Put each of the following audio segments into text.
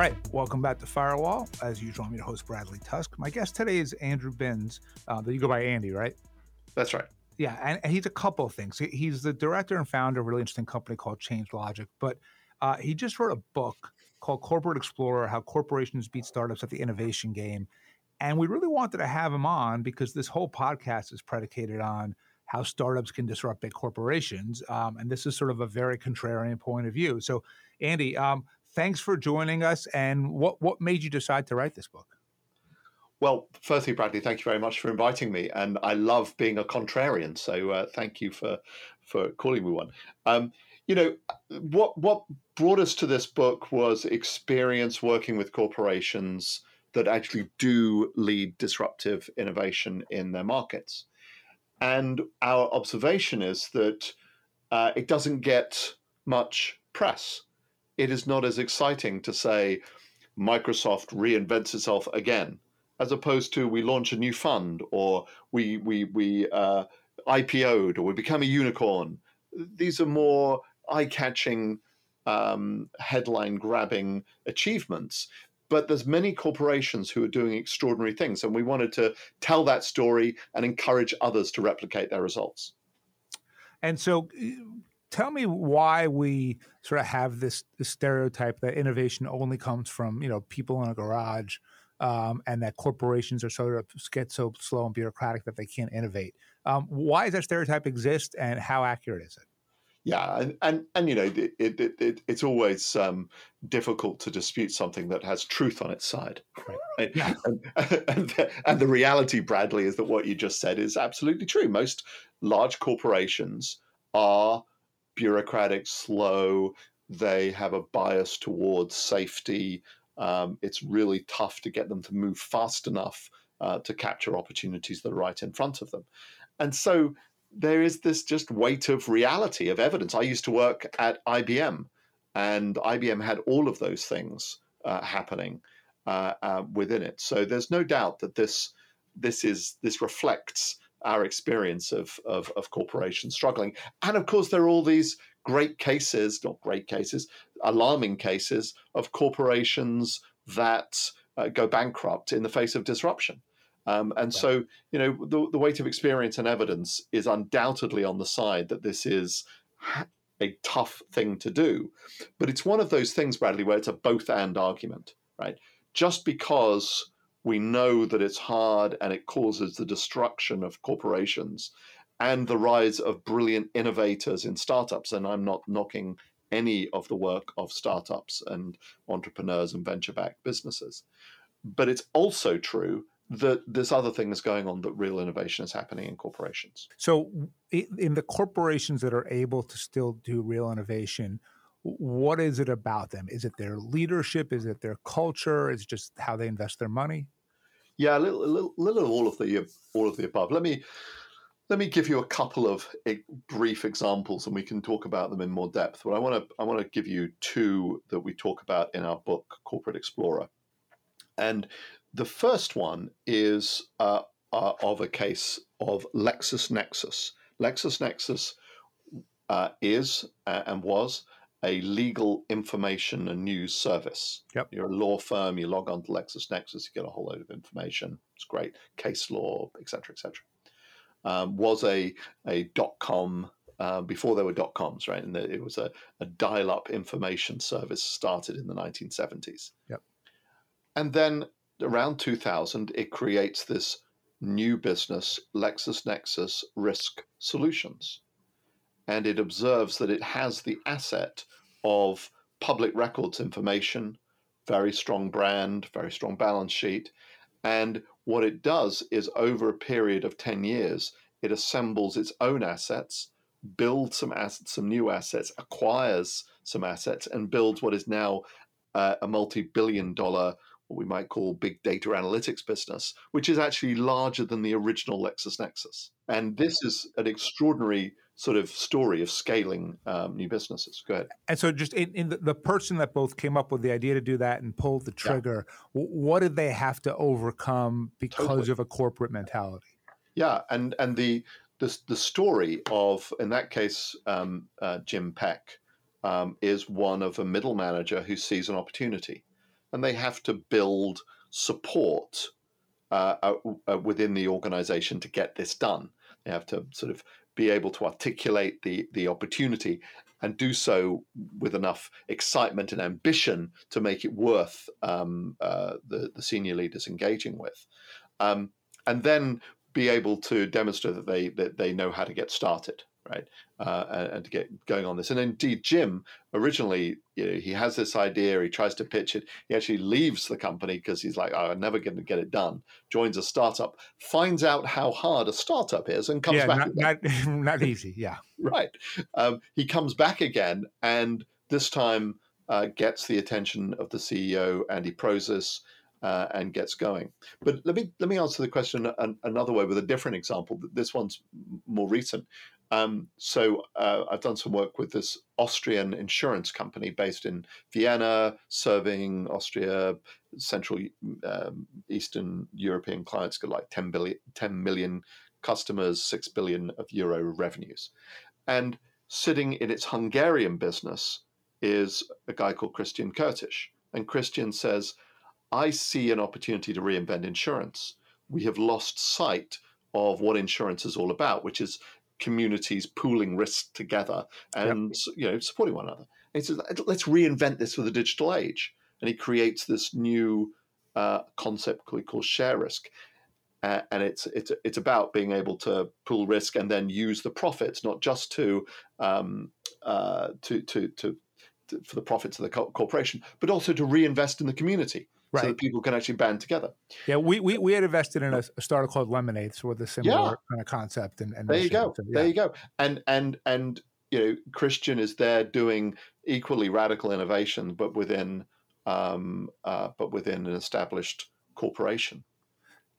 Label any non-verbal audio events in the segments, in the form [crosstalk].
right, welcome back to Firewall. As usual, I'm your host, Bradley Tusk. My guest today is Andrew Binns. Uh, you go by Andy, right? That's right. Yeah, and, and he's a couple of things. He's the director and founder of a really interesting company called Change Logic, but uh, he just wrote a book called Corporate Explorer How Corporations Beat Startups at the Innovation Game. And we really wanted to have him on because this whole podcast is predicated on how startups can disrupt big corporations. Um, and this is sort of a very contrarian point of view. So, Andy, um, thanks for joining us. And what, what made you decide to write this book? Well, firstly, Bradley, thank you very much for inviting me, and I love being a contrarian. So uh, thank you for for calling me one. Um, you know, what what brought us to this book was experience working with corporations that actually do lead disruptive innovation in their markets, and our observation is that uh, it doesn't get much press. It is not as exciting to say Microsoft reinvents itself again as opposed to we launch a new fund or we we we uh, IPO'd or we become a unicorn. These are more eye-catching, um, headline-grabbing achievements. But there's many corporations who are doing extraordinary things, and we wanted to tell that story and encourage others to replicate their results. And so, tell me why we sort of have this, this stereotype that innovation only comes from you know people in a garage um, and that corporations are sort of get so slow and bureaucratic that they can't innovate. Um, why does that stereotype exist, and how accurate is it? Yeah, and and, and you know, it, it, it, it's always um, difficult to dispute something that has truth on its side. Right? Yeah. And, and, the, and the reality, Bradley, is that what you just said is absolutely true. Most large corporations are bureaucratic, slow. They have a bias towards safety, um, it's really tough to get them to move fast enough uh, to capture opportunities that are right in front of them. And so there is this just weight of reality, of evidence. I used to work at IBM, and IBM had all of those things uh, happening uh, uh, within it. So there's no doubt that this this is this reflects our experience of, of, of corporations struggling. And of course, there are all these great cases, not great cases, alarming cases of corporations that uh, go bankrupt in the face of disruption. Um, and so, you know, the, the weight of experience and evidence is undoubtedly on the side that this is a tough thing to do. But it's one of those things, Bradley, where it's a both and argument, right? Just because we know that it's hard and it causes the destruction of corporations and the rise of brilliant innovators in startups. And I'm not knocking any of the work of startups and entrepreneurs and venture backed businesses. But it's also true that there's other things going on that real innovation is happening in corporations. So, in the corporations that are able to still do real innovation, what is it about them? Is it their leadership? Is it their culture? Is it just how they invest their money? Yeah, a little, a little, little of all of the all of the above. Let me let me give you a couple of brief examples, and we can talk about them in more depth. But I want to I want to give you two that we talk about in our book, Corporate Explorer. And the first one is uh, uh, of a case of LexisNexis. LexisNexis uh, is uh, and was a legal information and news service. Yep. You're a law firm, you log on to LexisNexis, you get a whole load of information. It's great, case law, etc., etc um, was a a dot com uh, before there were dot coms, right? And it was a, a dial up information service started in the 1970s. Yep. And then around 2000, it creates this new business, LexisNexis Risk Solutions. And it observes that it has the asset of public records information, very strong brand, very strong balance sheet, and what it does is over a period of 10 years, it assembles its own assets, builds some assets, some new assets, acquires some assets, and builds what is now uh, a multi billion dollar, what we might call big data analytics business, which is actually larger than the original LexisNexis. And this is an extraordinary sort of story of scaling um, new businesses. Go ahead. And so, just in, in the, the, person that both came up with the idea to do that and pulled the trigger, yeah. what did they have to overcome because totally. of a corporate mentality? Yeah, and and the the, the story of in that case um, uh, Jim Peck um, is one of a middle manager who sees an opportunity. and they have to build support uh, uh, uh, within the organization to get this done. They have to sort of be able to articulate the the opportunity and do so with enough excitement and ambition to make it worth um, uh, the the senior leaders engaging with, um, and then be able to demonstrate that they that they know how to get started right? Uh, and, to get going on this. And indeed, Jim originally, you know, he has this idea, he tries to pitch it. He actually leaves the company because he's like, oh, I'm never going to get it done. Joins a startup, finds out how hard a startup is, and comes yeah, back. Not, not, [laughs] not, easy, yeah. right. Um, he comes back again, and this time uh, gets the attention of the CEO, Andy Prozes. Uh, and gets going. But let me let me answer the question an, another way with a different example. This one's more recent. Um, so uh, I've done some work with this Austrian insurance company based in Vienna, serving Austria, Central um, Eastern European clients, got like 10 billion, 10 million customers, six billion of euro revenues, and sitting in its Hungarian business is a guy called Christian Kurtis, and Christian says, "I see an opportunity to reinvent insurance. We have lost sight." of what insurance is all about, which is communities pooling risk together and yep. you know supporting one another. And he says, let's reinvent this for the digital age, and he creates this new uh, concept called share risk. Uh, and it's it's it's about being able to pool risk and then use the profits not just to um, uh, to, to, to to for the profits of the co- corporation, but also to reinvest in the community right. so that people can actually band together. Yeah, we we, we had invested in a, a startup called Lemonade, so with a similar yeah. kind of concept. And, and there you go, so, yeah. there you go, and and and you know, Christian is there doing equally radical innovation, but within um, uh, but within an established corporation.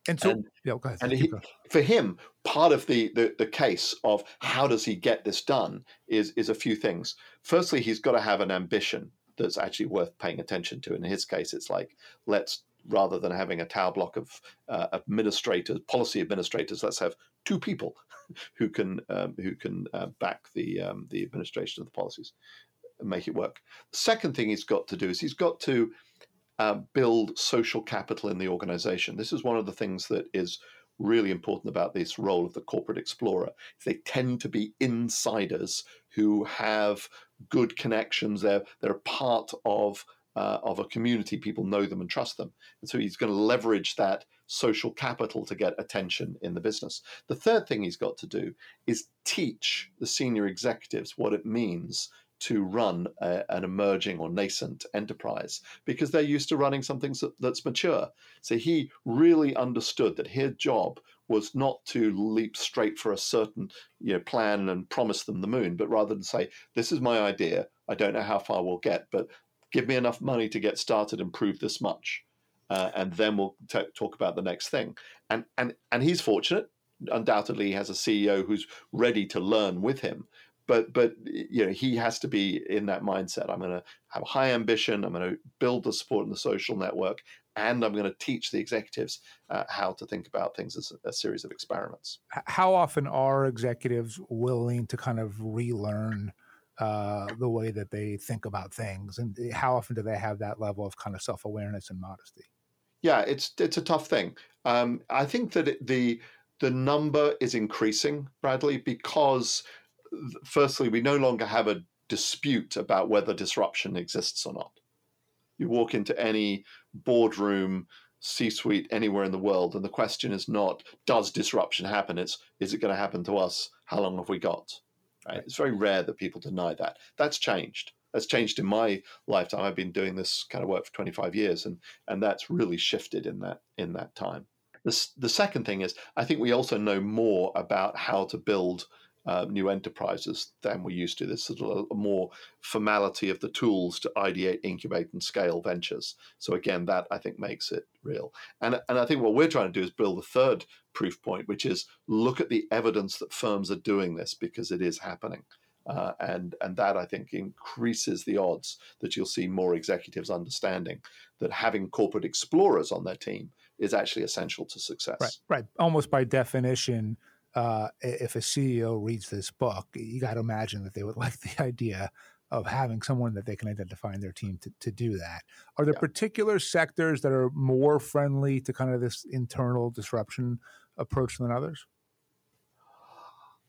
And so, and, yeah, ahead. And he, for him, part of the, the the case of how does he get this done is is a few things. Firstly, he's got to have an ambition that's actually worth paying attention to. In his case, it's like let's rather than having a tower block of uh, administrators, policy administrators, let's have two people [laughs] who can um, who can uh, back the um, the administration of the policies and make it work. The second thing he's got to do is he's got to uh, build social capital in the organization. This is one of the things that is really important about this role of the corporate explorer. They tend to be insiders who have good connections. They're they're part of uh, of a community. People know them and trust them, and so he's going to leverage that social capital to get attention in the business. The third thing he's got to do is teach the senior executives what it means to run a, an emerging or nascent enterprise because they're used to running something that's mature. So he really understood that his job was not to leap straight for a certain you know plan and promise them the moon, but rather than say, "This is my idea. I don't know how far we'll get, but give me enough money to get started and prove this much, uh, and then we'll t- talk about the next thing." And and and he's fortunate. Undoubtedly, he has a CEO who's ready to learn with him. But but you know he has to be in that mindset. I'm going to have high ambition. I'm going to build the support and the social network, and I'm going to teach the executives uh, how to think about things as a, a, series of experiments. How often are executives willing to kind of relearn uh, the way that they think about things, and eh, how often do they have that level of kind of self awareness and modesty? Yeah, it's it's a tough thing. Um, I think that it, the the number is increasing, Bradley, because firstly, we no longer have a dispute about whether disruption exists or not. You walk into any boardroom, C suite anywhere in the world, and the question is not, does disruption happen? It's, is it going to happen to us? How long have we got? Right? It's very rare that people deny that. That's changed. That's changed in my lifetime. I've been doing this kind of work for 25 years, and, and that's really shifted in that in that time. The, the second thing is, I think we also know more about how to build uh, new enterprises than we used to. There's sort of a, more formality of the tools to ideate, incubate, and scale ventures. So again, that I think makes it real. And and I think what we're trying to do is build a third proof point, which is look at the evidence that firms are doing this because it is happening. Uh, and and that I think increases the odds that you'll see more executives understanding that having corporate explorers on their team is actually essential to success. Right, right. Almost by definition, uh, if a CEO reads this book, you got to imagine that they would [laughs] like the idea of having someone that they can identify in their team to, to do that. Are there yeah. particular sectors that are more friendly to kind of this internal disruption approach than others?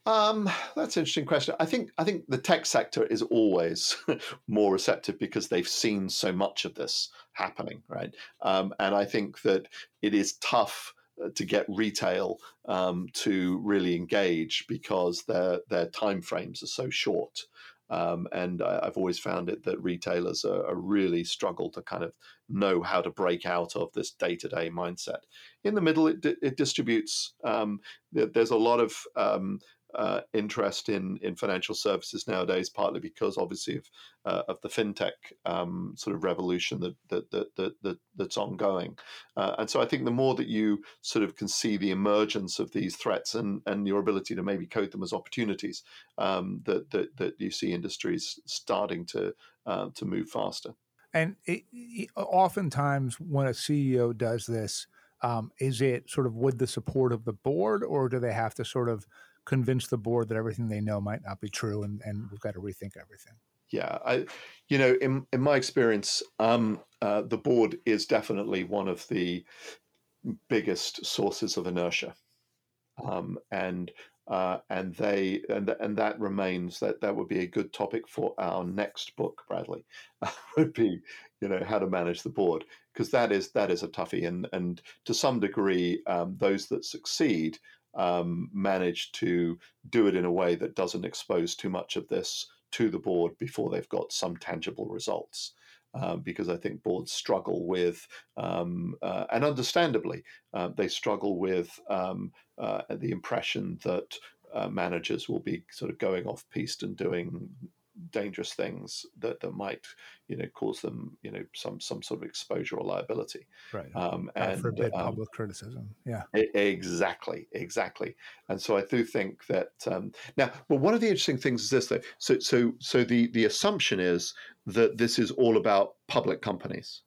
Um, that's an interesting question. I think I think the tech sector is always [laughs] more receptive because they've seen so much of this happening, right? Um, and I think that it is tough to get retail um, to really engage because their their time frames are so short. Um, and I, have always found it that retailers are, are, really struggle to kind of know how to break out of this day to day mindset. In the middle, it, it distributes. Um, there's a lot of um, uh, interest in in financial services nowadays, partly because obviously of uh, of the fintech um, sort of revolution that that that, that, that that's ongoing, uh, and so I think the more that you sort of can see the emergence of these threats and and your ability to maybe code them as opportunities, um, that that that you see industries starting to uh, to move faster. And it, it, oftentimes, when a CEO does this, um, is it sort of with the support of the board, or do they have to sort of convince the board that everything they know might not be true and, and we've got to rethink everything. Yeah, I, you know, in in my experience, um, uh, the board is definitely one of the biggest sources of inertia, um, and uh, and they and and that remains that that would be a good topic for our next book, Bradley. [laughs] would be you know how to manage the board because that is that is a toughie, and and to some degree, um, those that succeed um, manage to do it in a way that doesn't expose too much of this to the board before they've got some tangible results. Um, because I think boards struggle with, um, uh, and understandably, uh, they struggle with um, uh, the impression that uh, managers will be sort of going off piste and doing dangerous things that, that might you know cause them you know some some sort of exposure or liability. Right. Um, and forbid um, public criticism. Yeah. Exactly exactly. And so i do think that um, now well one of the interesting things is this though. So so so the the assumption is that this is all about public companies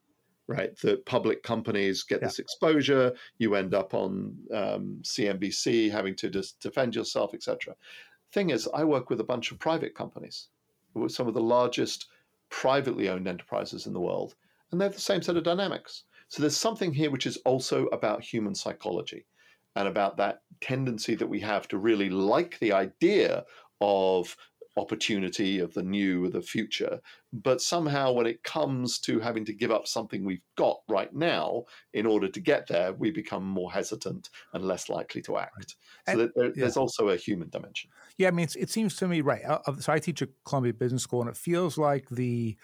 right? That public companies get yeah. this exposure, you end up on um, CNBC having to defend yourself, etc. Thing is, I work with a bunch of private companies, some of the largest privately owned enterprises in the world, and they have the same set of dynamics. So there's something here which is also about human psychology and about that tendency that we have to really like the idea of opportunity of the new, of the future. But somehow, when it comes to having to give up something we've got right now in order to get there, we become more hesitant and less likely to act. So and, there, there's yeah. also a human dimension. Yeah, I mean, it seems to me, right. Uh, so I teach at Columbia Business School, and it feels like the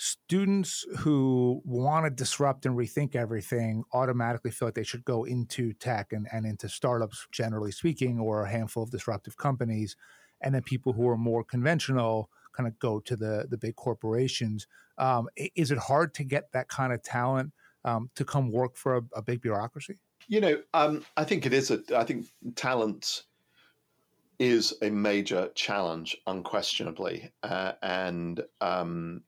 students who want to disrupt and rethink everything automatically feel like they should go into tech and, and into startups, generally speaking, or a handful of disruptive companies and then people who are more conventional kind of go to the the big corporations. Um, is it hard to get that kind of talent um, to come work for a, a big bureaucracy? You know, um, I think it is. A, I think talent is a major challenge, unquestionably, uh, and um,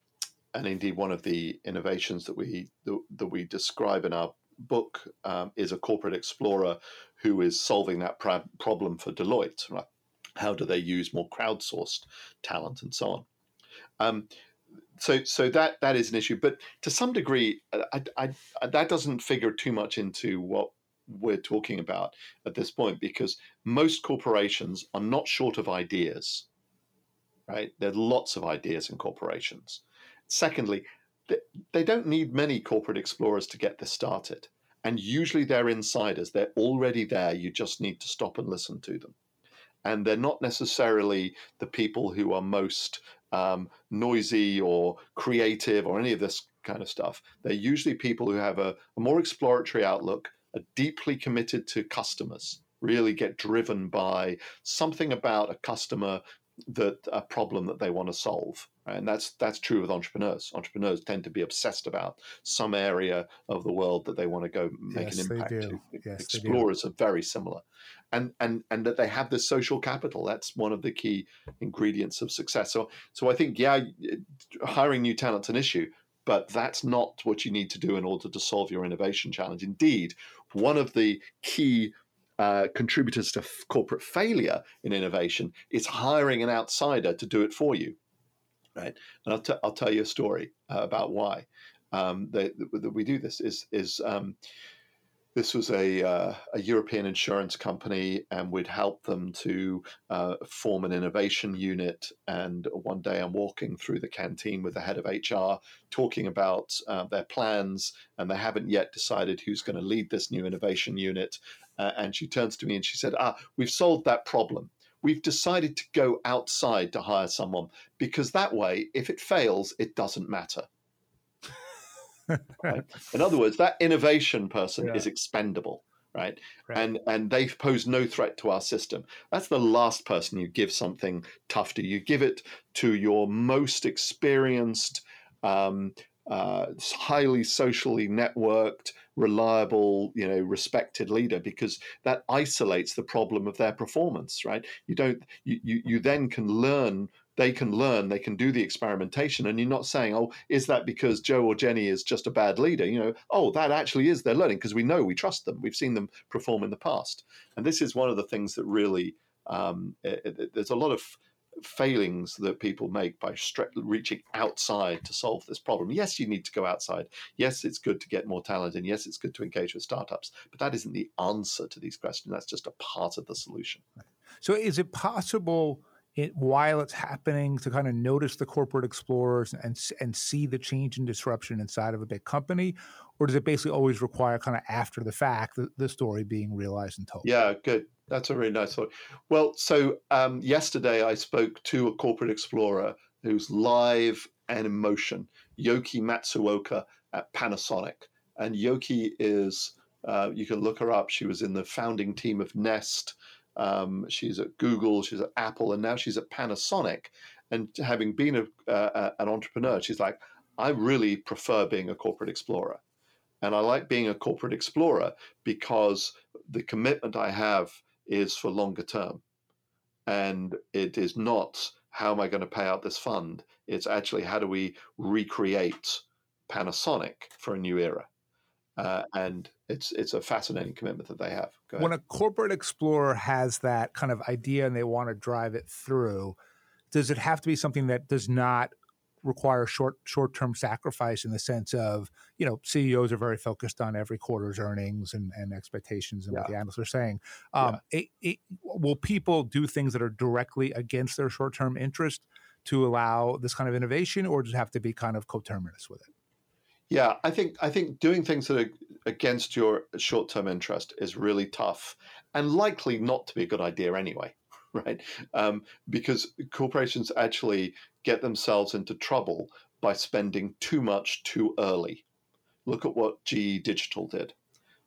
and indeed one of the innovations that we that, we describe in our book um, is a corporate explorer who is solving that problem for Deloitte. Right? How do they use more crowdsourced talent and so on? Um, so, so that that is an issue, but to some degree, uh, I, I, I, that doesn't figure too much into what we're talking about at this point because most corporations are not short of ideas, right? There are lots of ideas in corporations. Secondly, they, they don't need many corporate explorers to get this started. And usually they're insiders. They're already there. You just need to stop and listen to them and they're not necessarily the people who are most um, noisy or creative or any of this kind of stuff. They're usually people who have a, a more exploratory outlook, are deeply committed to customers, really get driven by something about a customer that a problem that they want to solve. And that's that's true with entrepreneurs. Entrepreneurs tend to be obsessed about some area of the world that they want to go make yes, an impact to. yes, explorers are very similar and and and that they have this social capital that's one of the key ingredients of success so so i think yeah hiring new talent's an issue but that's not what you need to do in order to solve your innovation challenge indeed one of the key uh, contributors to f- corporate failure in innovation is hiring an outsider to do it for you right? And I'll, t- I'll tell you a story uh, about why um, that, that, we do this. Is is um, this was a, uh, a European insurance company, and we'd help them to uh, form an innovation unit. And one day, I'm walking through the canteen with the head of HR, talking about uh, their plans, and they haven't yet decided who's going to lead this new innovation unit. Uh, and she turns to me and she said, "Ah, we've solved that problem." We've decided to go outside to hire someone because that way, if it fails, it doesn't matter. Right? [laughs] In other words, that innovation person yeah. is expendable. Right? right? And and they pose no threat to our system. That's the last person you give something tough to. You give it to your most experienced, um, uh, highly socially networked, reliable, you know, respected leader because that isolates the problem of their performance. Right? You don't. You you, you then can learn they can learn, they can do the experimentation. And you're not saying, oh, is that because Joe or Jenny is just a bad leader? You know, oh, that actually is their learning because we know we trust them. We've seen them perform in the past. And this is one of the things that really, um, it, it, there's a lot of failings that people make by stre- reaching outside to solve this problem. Yes, you need to go outside. Yes, it's good to get more talent, and yes, it's good to engage with startups. But that isn't the answer to these questions. That's just a part of the solution. So, is it possible it, while it's happening to kind of notice the corporate explorers and and see the change and disruption inside of a big company? Or does it basically always require kind of after the fact the, the story being realized and told? Yeah good. That's a really nice one well so um, yesterday i spoke to a corporate explorer who's live and in motion Yoky matsuoka at panasonic. And Yoky is uh, you can look her up. She was in the founding team of nest um, she's at Google, she's at Apple, and now she's at Panasonic. And having been a, uh, an entrepreneur, she's like, I really prefer being a corporate explorer. And I like being a corporate explorer because the commitment I have is for longer term. And it is not how am I going to pay out this fund? It's actually how do we recreate Panasonic for a new era? Uh, and it's it's a fascinating commitment that they have. When a corporate explorer has that kind of idea and they want to drive it through, does it have to be something that does not require short short term sacrifice in the sense of you know CEOs are very focused on every quarter's earnings and, and expectations and yeah. what the analysts are saying. Um, yeah. it, it, will people do things that are directly against their short term interest to allow this kind of innovation, or does it have to be kind of coterminous with it? Yeah, I think I think doing things that are against your short-term interest is really tough, and likely not to be a good idea anyway, [laughs] right? Um, because corporations actually get themselves into trouble by spending too much too early. Look at what GE Digital did.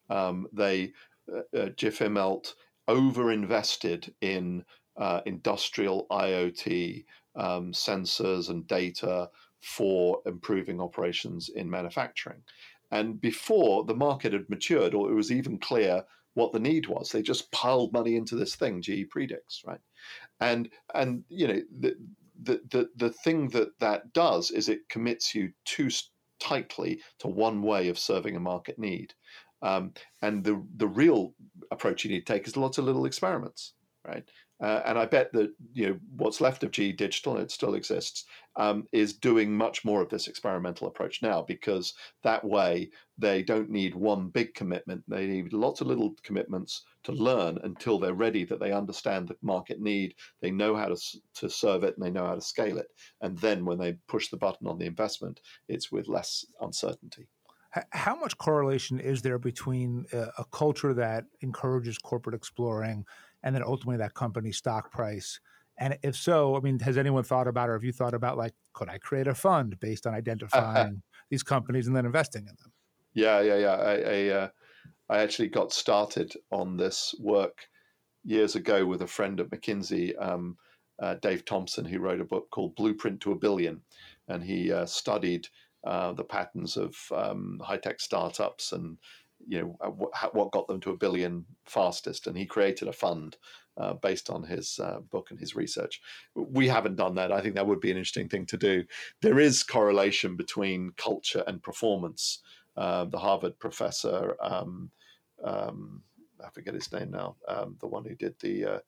Um, they uh, uh, Jeff Immelt over-invested in uh, industrial IoT um, sensors and data for improving operations in manufacturing. And before the market had matured, or it was even clear what the need was, they just piled money into this thing. GE Predix, right? And and you know the the the, the thing that that does is it commits you too tightly to one way of serving a market need. Um, and the the real approach you need to take is lots of little experiments, right? Uh, and I bet that you know what's left of GE Digital, and it still exists, um, is doing much more of this experimental approach now because that way they don't need one big commitment. They need lots of little commitments to learn until they're ready that they understand the market need, they know how to, to serve it, and they know how to scale it. And then when they push the button on the investment, it's with less uncertainty. How much correlation is there between a, a culture that encourages corporate exploring and then ultimately that company stock price. And if so, I mean, has anyone thought about, or have you thought about, like, could I create a fund based on [laughs] identifying these companies and then investing in them? Yeah, yeah, yeah. I, I, uh, I actually got started on this work years ago with a friend at McKinsey, um, uh, Dave Thomson, who wrote a book called Blueprint to a Billion, and he uh, studied uh, the patterns of um, high tech startups and you know uh, what got them to a billion fastest, and he created a fund uh, based on his uh, book and his research. We haven't done that. I think that would be an interesting thing to do. There is correlation between culture and performance. Uh, the Harvard professor, um, um, I forget his name now, um, the one who did the uh,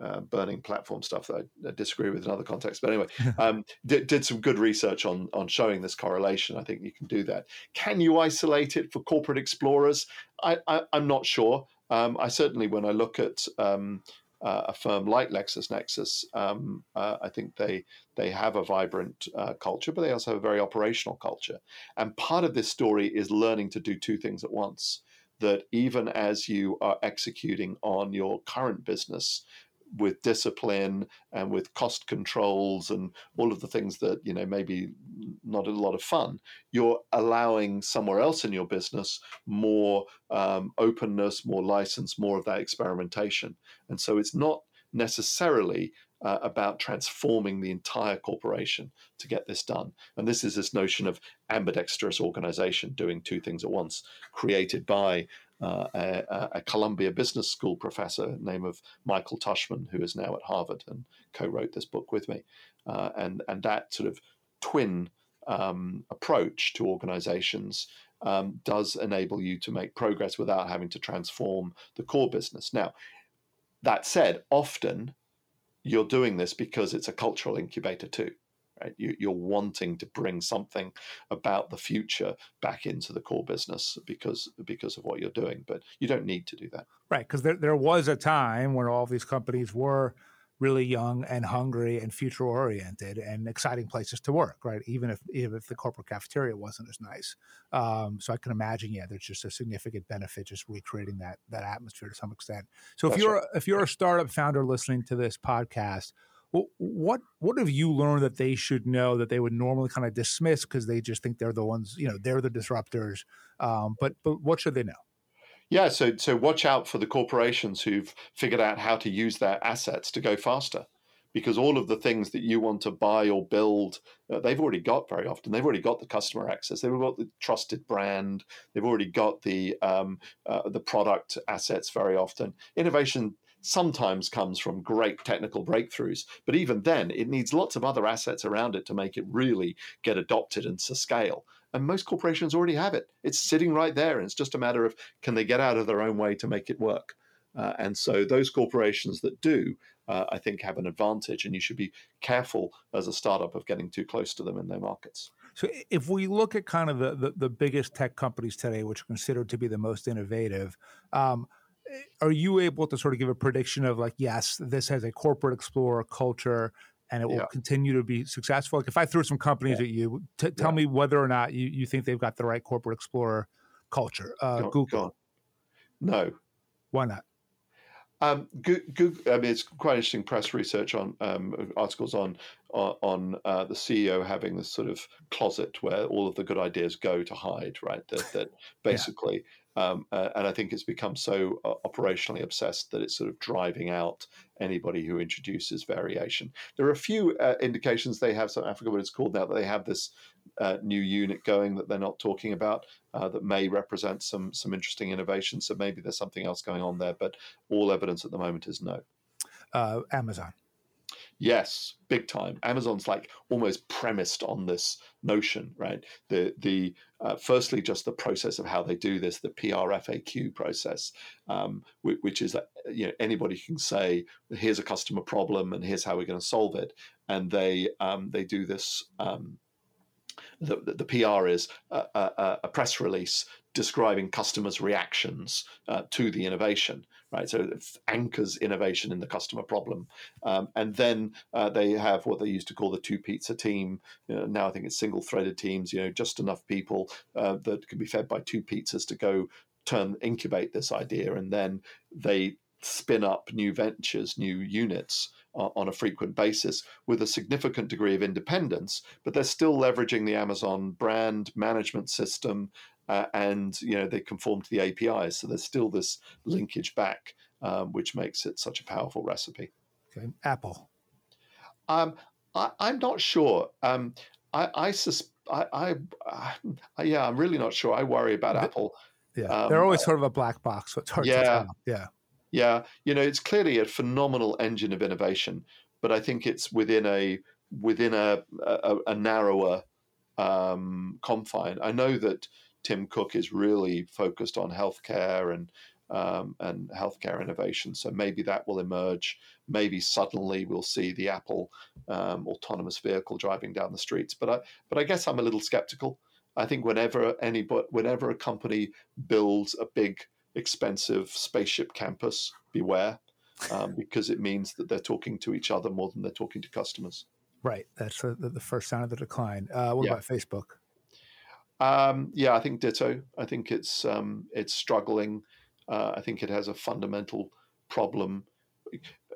uh, burning platform stuff that I, I, disagree with in other contexts. But anyway, [laughs] um, did, did some good research on on showing this correlation. I think you can do that. Can you isolate it for corporate explorers? I, I am not sure. Um, I certainly, when I look at um, uh, a firm like LexisNexis, um, uh, I think they they have a vibrant uh, culture, but they also have a very operational culture. And part of this story is learning to do two things at once. That even as you are executing on your current business, with discipline and with cost controls and all of the things that you know maybe not a lot of fun you're allowing somewhere else in your business more um, openness more license more of that experimentation and so it's not necessarily uh, about transforming the entire corporation to get this done. And this is this notion of ambidextrous organization doing two things at once, created by uh, a, a, Columbia Business School professor name of Michael Tushman, who is now at Harvard and co-wrote this book with me. Uh, and and that sort of twin um, approach to organizations um, does enable you to make progress without having to transform the core business. Now, that said, often you're doing this because it's a cultural incubator too. Right? You, are wanting to bring something about the future back into the core business because because of what you're doing, but you don't need to do that. Right, because there there was a time when all these companies were really young and hungry and future oriented and exciting places to work, right? Even if even if the corporate cafeteria wasn't as nice. Um, so I can imagine, yeah, there's just a significant benefit just recreating that that atmosphere to some extent. So if you're right. if you're a startup founder listening to this podcast, what what have you learned that they should know that they would normally kind of dismiss because they just think they're the ones you know they're the disruptors um, but but what should they know? Yeah so so watch out for the corporations who've figured out how to use their assets to go faster because all of the things that you want to buy or build uh, they've already got very often. They've already got the customer access. They've got the trusted brand. They've already got the um, uh, the product assets very often. Innovation sometimes comes from great technical breakthroughs. But even then, it needs lots of other assets around it to make it really get adopted and to scale. And most corporations already have it. It's sitting right there. And it's just a matter of can they get out of their own way to make it work? Uh, and so those corporations that do, uh, I think, have an advantage. And you should be careful as a startup of getting too close to them in their markets. So if we look at kind of the, the, the biggest tech companies today, which are considered to be the most innovative, um, are you able to sort of give a prediction of like, yes, this has a corporate explorer culture and it will yeah. continue to be successful? Like if I threw some companies yeah. at you, t- tell yeah. me whether or not you, you think they've got the right corporate explorer culture. Uh, go, Google. Go no. Why not? Um, Google, I mean, it's quite interesting press research on um, articles on on uh, the CEO having this sort of closet where all of the good ideas go to hide, right? That, that [laughs] basically um, uh, and I think it's become so uh, operationally obsessed that it's sort of driving out anybody who introduces variation. There are a few uh, indications they have, so I forget what it's called now, that they have this uh, new unit going that they're not talking about uh, that may represent some some interesting innovation. So maybe there's something else going on there, but all evidence at the moment is no. Uh, Amazon. Yes, big time. Amazon's like almost premised on this notion, right? The the uh, firstly just the process of how they do this, the PRFAQ process, um, which, which, is that you know anybody can say here's a customer problem and here's how we're going to solve it, and they um, they do this. Um, the, the, PR is a, a, a, press release describing customers' reactions uh, to the innovation, right? So it anchors innovation in the customer problem. Um, and then uh, they have what they used to call the two pizza team. You know, now I think it's single threaded teams, you know, just enough people uh, that can be fed by two pizzas to go turn, incubate this idea. And then they spin up new ventures, new units on a frequent basis with a significant degree of independence, but they're still leveraging the Amazon brand management system uh, and you know they conform to the APIs. So there's still this linkage back, um, which makes it such a powerful recipe. Okay, Apple. Um, I, am not sure. Um, I, I, sus- I, I, I, yeah, I'm really not sure. I worry about the, Apple. Yeah, um, they're always sort of a black box, so it's hard yeah, to tell. Yeah, yeah. You know, it's clearly a phenomenal engine of innovation, but I think it's within a within a a, a narrower um, confine. I know that Tim Cook is really focused on healthcare and um, and healthcare innovation. So maybe that will emerge. maybe suddenly we'll see the Apple um, autonomous vehicle driving down the streets. But I, but I guess I'm a little skeptical. I think whenever any, whenever a company builds a big, expensive spaceship campus, beware, um, because it means that they're talking to each other more than they're talking to customers. Right. That's the, the first sign of the decline. Uh, what yeah. about Facebook? Um, yeah, I think ditto. I think it's um, it's struggling. Uh, I think it has a fundamental problem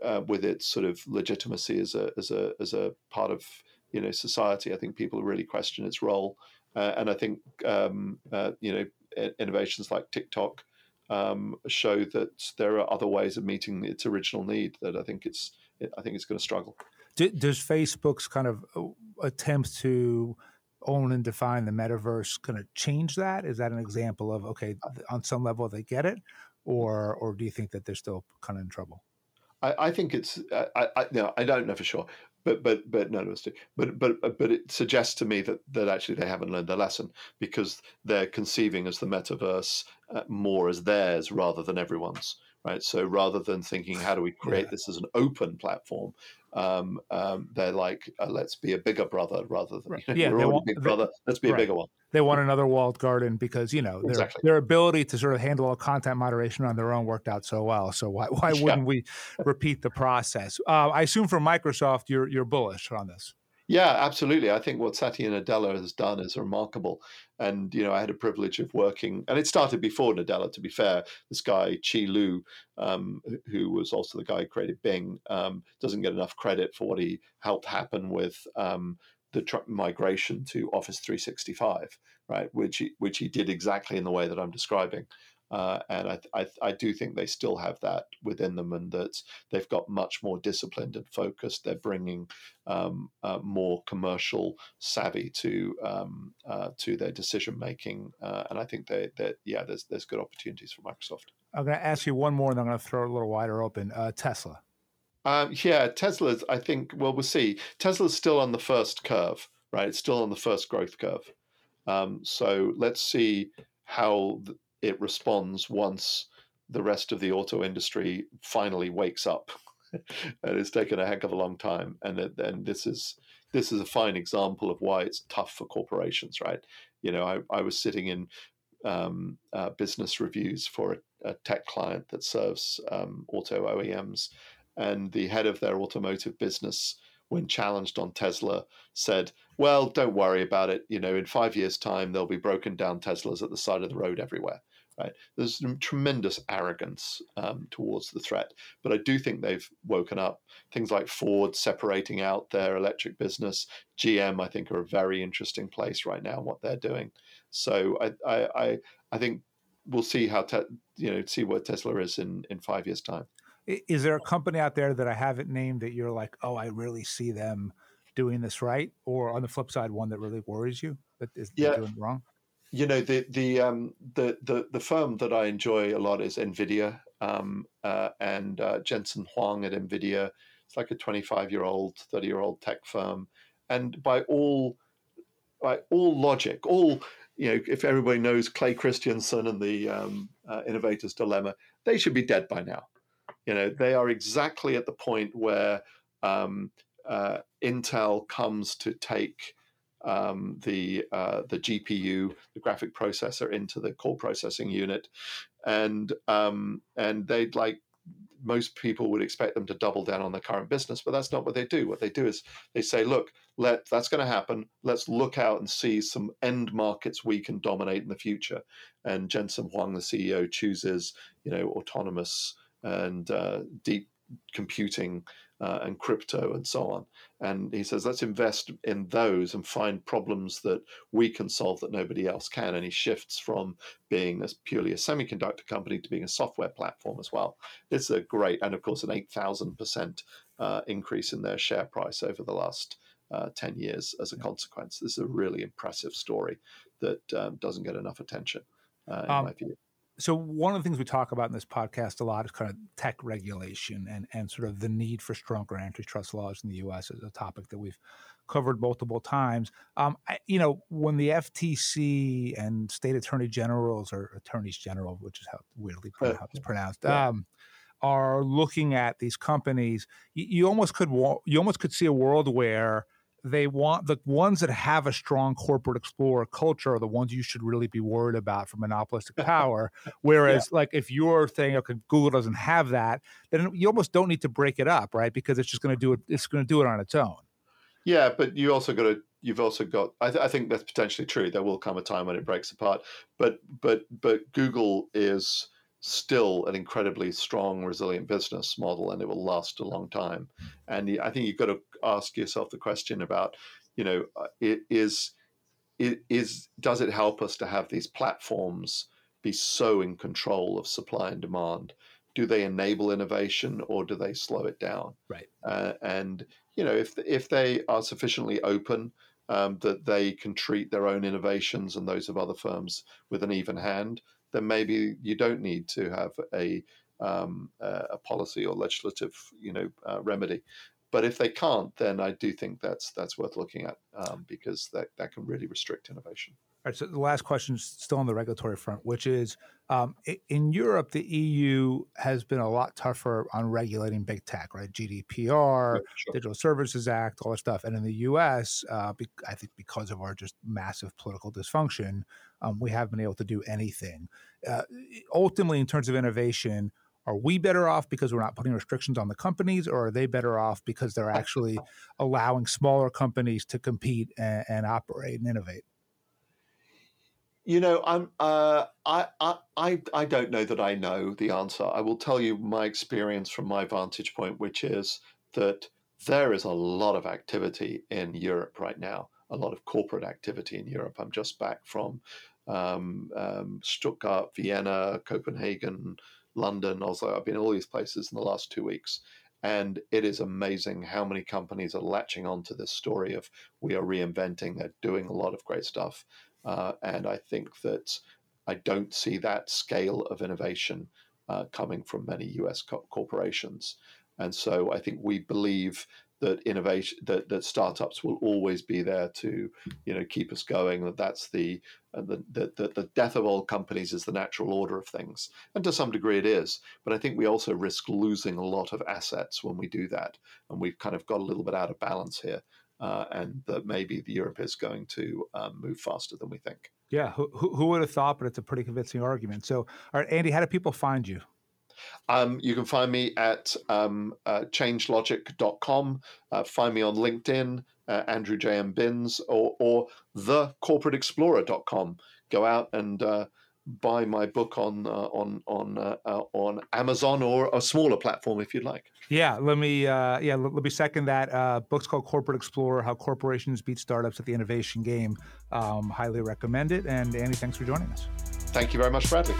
uh, with its sort of legitimacy as a as a as a part of you know society. I think people really question its role, uh, and I think um, uh, you know innovations like TikTok um, show that there are other ways of meeting its original need. That I think it's I think it's going to struggle. Does Facebook's kind of uh, attempt to own and define the metaverse kind of change that? Is that an example of okay, uh on some level they get it, mm. or or do you think that they're still kind of in trouble? I, I think it's uh, I, I no I don't know for sure, but but but no, no, but but uh, but it suggests to me that that actually they haven't learned their lesson because they're conceiving as the metaverse uh, more as theirs rather than everyone's right. So rather than thinking how do we create yeah. this as an open platform, um, um, they're like, uh, let's be a bigger brother rather than right. you [laughs] know, yeah, we're want, big brother. Let's be right. a bigger one. They want another walled garden because you know their, exactly. their ability to sort of handle all content moderation on their own worked out so well. So why why wouldn't yeah. we repeat the process? Uh, I assume for Microsoft, you're you're bullish on this. Yeah, absolutely. I think what Satya Nadella has done is remarkable. And, you know, I had a privilege of working, and it started before Nadella, to be fair. This guy, Qi Lu, um, who was also the guy who created Bing, um, doesn't get enough credit for what he helped happen with um, the tr- migration to Office 365, right? Which he, which he did exactly in the way that I'm describing. Uh, and I, I, I, do think they still have that within them, and that they've got much more disciplined and focused. They're bringing um, uh, more commercial savvy to um, uh, to their decision making, uh, and I think they that yeah, there's there's good opportunities for Microsoft. I'm going to ask you one more, and I'm going to throw it a little wider open. Uh, Tesla. Um, yeah, Tesla's. I think. Well, we'll see. Tesla's still on the first curve, right? It's still on the first growth curve. Um, so let's see how it responds once the rest of the auto industry finally wakes up. [laughs] and it's taken a heck of a long time. And then this is this is a fine example of why it's tough for corporations, right? You know, I, I was sitting in um, uh, business reviews for a, a, tech client that serves um, auto OEMs, and the head of their automotive business, when challenged on Tesla, said, "Well, don't worry about it. You know, in five years' time, there'll be broken down Teslas at the side of the road everywhere." Right? There's tremendous arrogance um, towards the threat, but I do think they've woken up. Things like Ford separating out their electric business, GM, I think, are a very interesting place right now. What they're doing, so I, I, I, I think we'll see how te- you know see what Tesla is in in five years' time. Is there a company out there that I haven't named that you're like, oh, I really see them doing this right, or on the flip side, one that really worries you that is yeah. doing wrong? You know the the um, the the the firm that I enjoy a lot is Nvidia, um, uh, and uh, Jensen Huang at Nvidia. It's like a 25 year old, 30 year old tech firm, and by all by all logic, all you know, if everybody knows Clay Christensen and the um, uh, Innovator's Dilemma, they should be dead by now. You know, they are exactly at the point where um, uh, Intel comes to take um, the uh, the GPU, the graphic processor, into the core processing unit, and um, and they'd like most people would expect them to double down on their current business, but that's not what they do. What they do is they say, look, let that's going to happen. Let's look out and see some end markets we can dominate in the future. And Jensen Huang, the CEO, chooses you know autonomous and uh, deep computing uh, and crypto and so on. And he says, let's invest in those and find problems that we can solve that nobody else can. And he shifts from being as purely a semiconductor company to being a software platform as well. It's a great, and of course, an 8,000% uh, increase in their share price over the last uh, 10 years as a consequence. This is a really impressive story that um, doesn't get enough attention, uh, in um, my view so one of the things we talk about in this podcast a lot is kind of tech regulation and and sort of the need for stronger antitrust laws in the U.S. is a topic that we've covered multiple times. Um, I, you know, when the FTC and state attorney generals or attorneys general, which is how weirdly how it's pronounced, um, are looking at these companies, you, you almost could you almost could see a world where they want the ones that have a strong corporate explorer culture are the ones you should really be worried about for monopolistic [laughs] power. Whereas, yeah. like, if you're saying, okay, Google doesn't have that, then you almost don't need to break it up, right? Because it's just going to do it. It's going to do it on its own. Yeah, but you also got to. You've also got. I, th- I think that's potentially true. There will come a time when it breaks apart. But but but Google is still an incredibly strong, resilient business model, and it will last a long time. And I think you've got to ask yourself the question about, you know, uh, it is, it is, does it help us to have these platforms be so in control of supply and demand? Do they enable innovation or do they slow it down? Right. Uh, and you know, if if they are sufficiently open um, that they can treat their own innovations and those of other firms with an even hand, then maybe you don't need to have a um, a policy or legislative, you know, uh, remedy. But if they can't, then I do think that's that's worth looking at um, because that, that can really restrict innovation. All right. So the last question is still on the regulatory front, which is um, in Europe, the EU has been a lot tougher on regulating big tech, right? GDPR, yeah, sure. Digital Services Act, all that stuff. And in the US, uh, be, I think because of our just massive political dysfunction, um, we haven't been able to do anything. Uh, ultimately, in terms of innovation, are we better off because we're not putting restrictions on the companies, or are they better off because they're [laughs] actually allowing smaller companies to compete and, and operate and innovate? You know, I'm. Uh, I, I, I don't know that I know the answer. I will tell you my experience from my vantage point, which is that there is a lot of activity in Europe right now. A lot of corporate activity in Europe. I'm just back from um, um, Stuttgart, Vienna, Copenhagen, London, Oslo. I've been all these places in the last two weeks. And it is amazing how many companies are latching onto this story of we are reinventing, they're doing a lot of great stuff. Uh, and I think that I don't see that scale of innovation uh, coming from many US co- corporations. And so I think we believe that innovation that, that startups will always be there to you know keep us going that that's the, uh, the, the the death of all companies is the natural order of things. And to some degree it is but i think we also risk losing a lot of assets when we do that. And we've kind of got a little bit out of balance here uh, and that maybe the Europe is going to um, move faster than we think. Yeah, who, who would have thought? But it's a pretty convincing argument. So, all right, Andy, how do people find you? Um, you can find me at um, uh, changelogic.com. Uh, find me on LinkedIn, uh, Andrew J.M. Binns, or, or thecorporateexplorer.com. Go out and uh, buy my book on uh, on on uh, uh, on Amazon or a smaller platform if you'd like. Yeah, let me uh, yeah let, let, me second that. Uh, book's called Corporate Explorer: How Corporations Beat Startups at the Innovation Game. Um, highly recommend it. And Andy, thanks for joining us. Thank you very much, Bradley.